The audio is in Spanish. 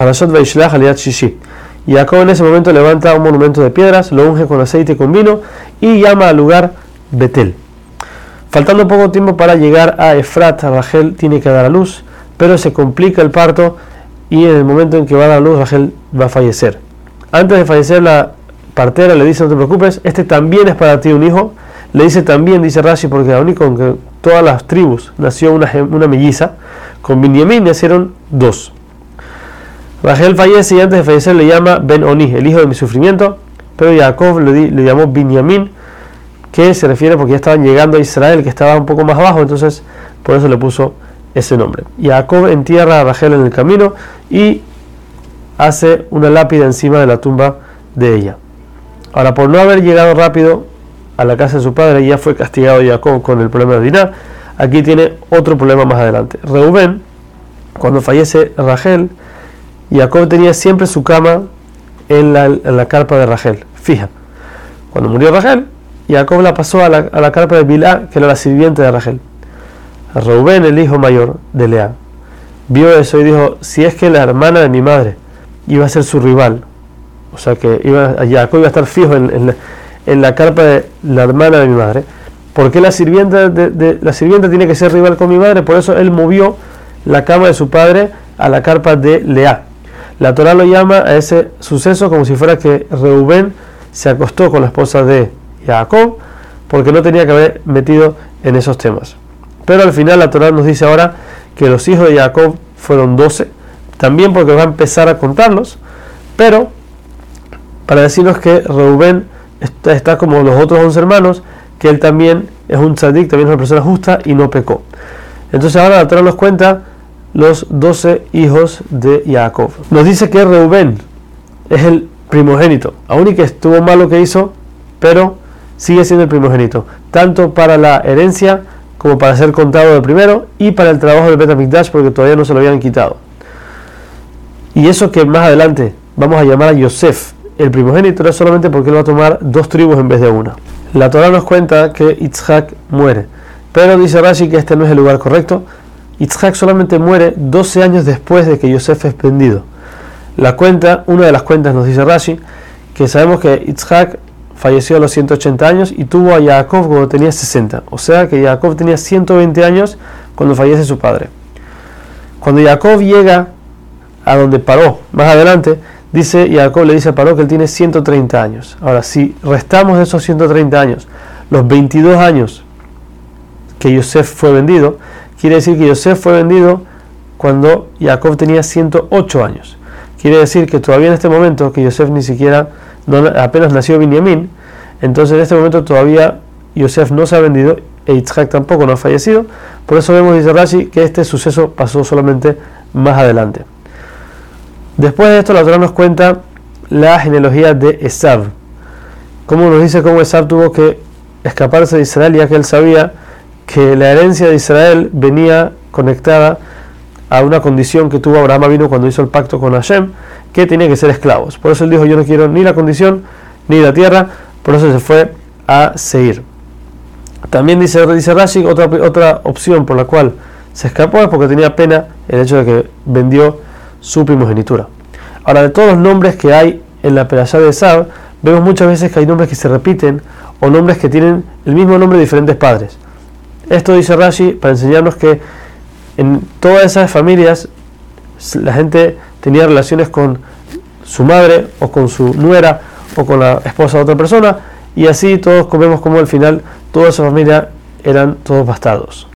Parashat Vaishlach Aliat Shishi. Jacob en ese momento levanta un monumento de piedras, lo unge con aceite y con vino y llama al lugar Betel. Faltando poco tiempo para llegar a Efrat, Rachel tiene que dar a luz, pero se complica el parto y en el momento en que va a dar a luz, Rachel va a fallecer. Antes de fallecer, la partera le dice: No te preocupes, este también es para ti un hijo. Le dice también, dice Rashi, porque y con todas las tribus nació una, una melliza, con Binyamin nacieron dos. Rachel fallece y antes de fallecer le llama Ben Oni, el hijo de mi sufrimiento, pero Jacob le, llamó Binyamin, que se refiere porque ya estaban llegando a Israel, que estaba un poco más abajo, entonces por eso le puso ese nombre. Jacob entierra a Rachel en el camino y hace una lápida encima de la tumba de ella. Ahora, por no haber llegado rápido a la casa de su padre, ya fue castigado Jacob con el problema de Diná. Aquí tiene otro problema más adelante. Reuben, cuando fallece Rachel, Jacob tenía siempre su cama en la, carpa de Rachel, fija. Cuando murió Rachel, Jacob la pasó a la, carpa de Bilá, que era la sirviente de Rachel. Reuben, el hijo mayor de Lea, vio eso y dijo, si es que la hermana de mi madre iba a ser su rival, o sea que iba, Jacob iba a estar fijo en, la, carpa de la hermana de mi madre, ¿por qué la sirvienta, de, la sirvienta tiene que ser rival con mi madre? Por eso él movió la cama de su padre a la carpa de Lea. La Torah lo llama a ese suceso como si fuera que Reubén se acostó con la esposa de Jacob porque no tenía que haber metido en esos temas. Pero al final la Torah nos dice ahora que los hijos de Jacob fueron 12, también porque va a empezar a contarlos, pero para decirnos que Reubén está, como los otros 11 hermanos, que él también es un tzadik, también es una persona justa y no pecó. Entonces ahora la Torah nos cuenta los doce hijos de Jacob. Nos dice que Reubén es el primogénito, aún y que estuvo mal lo que hizo, pero sigue siendo el primogénito, tanto para la herencia como para ser contado de primero y para el trabajo del Betamikdash porque todavía no se lo habían quitado. Y eso que más adelante vamos a llamar a Yosef el primogénito era solamente porque él va a tomar dos tribus en vez de una. La Torah nos cuenta que Itzhak muere, pero dice Rashi que este no es el lugar correcto, Yitzhak solamente muere 12 años después de que Yosef es prendido. La cuenta, una de las cuentas nos dice Rashi, que sabemos que Yitzhak falleció a los 180 años y tuvo a Jacob cuando tenía 60. O sea que Jacob tenía 120 años cuando fallece su padre. Cuando Jacob llega a donde paró, más adelante, dice Jacob le dice a Paró que él tiene 130 años. Ahora, si restamos de esos 130 años, los 22 años que Yosef fue vendido, Quiere decir que Yosef fue vendido cuando Jacob tenía 108 años. Quiere decir que todavía en este momento, que Yosef ni siquiera, apenas nació Binyamin, entonces en este momento todavía Yosef no se ha vendido e Yitzhak tampoco no ha fallecido. Por eso vemos, dice Rashi, que este suceso pasó solamente más adelante. Después de esto, la Torah nos cuenta la genealogía de Esav. Como nos dice cómo Esav tuvo que escaparse de Israel, ya que él sabía que la herencia de Israel venía conectada a una condición que tuvo Abraham vino cuando hizo el pacto con Hashem, que tenía que ser esclavos. Por eso él dijo, yo no quiero ni la condición ni la tierra, por eso se fue a seguir. También dice, dice Rashi, otra, otra opción por la cual se escapó es porque tenía pena el hecho de que vendió su primogenitura. Ahora, de todos los nombres que hay en la perashá de Sab, vemos muchas veces que hay nombres que se repiten o nombres que tienen el mismo nombre de diferentes padres. Esto dice Rashi para enseñarnos que en todas esas familias la gente tenía relaciones con su madre o con su nuera o con la esposa de otra persona y así todos vemos como al final toda esa familia eran todos bastardos.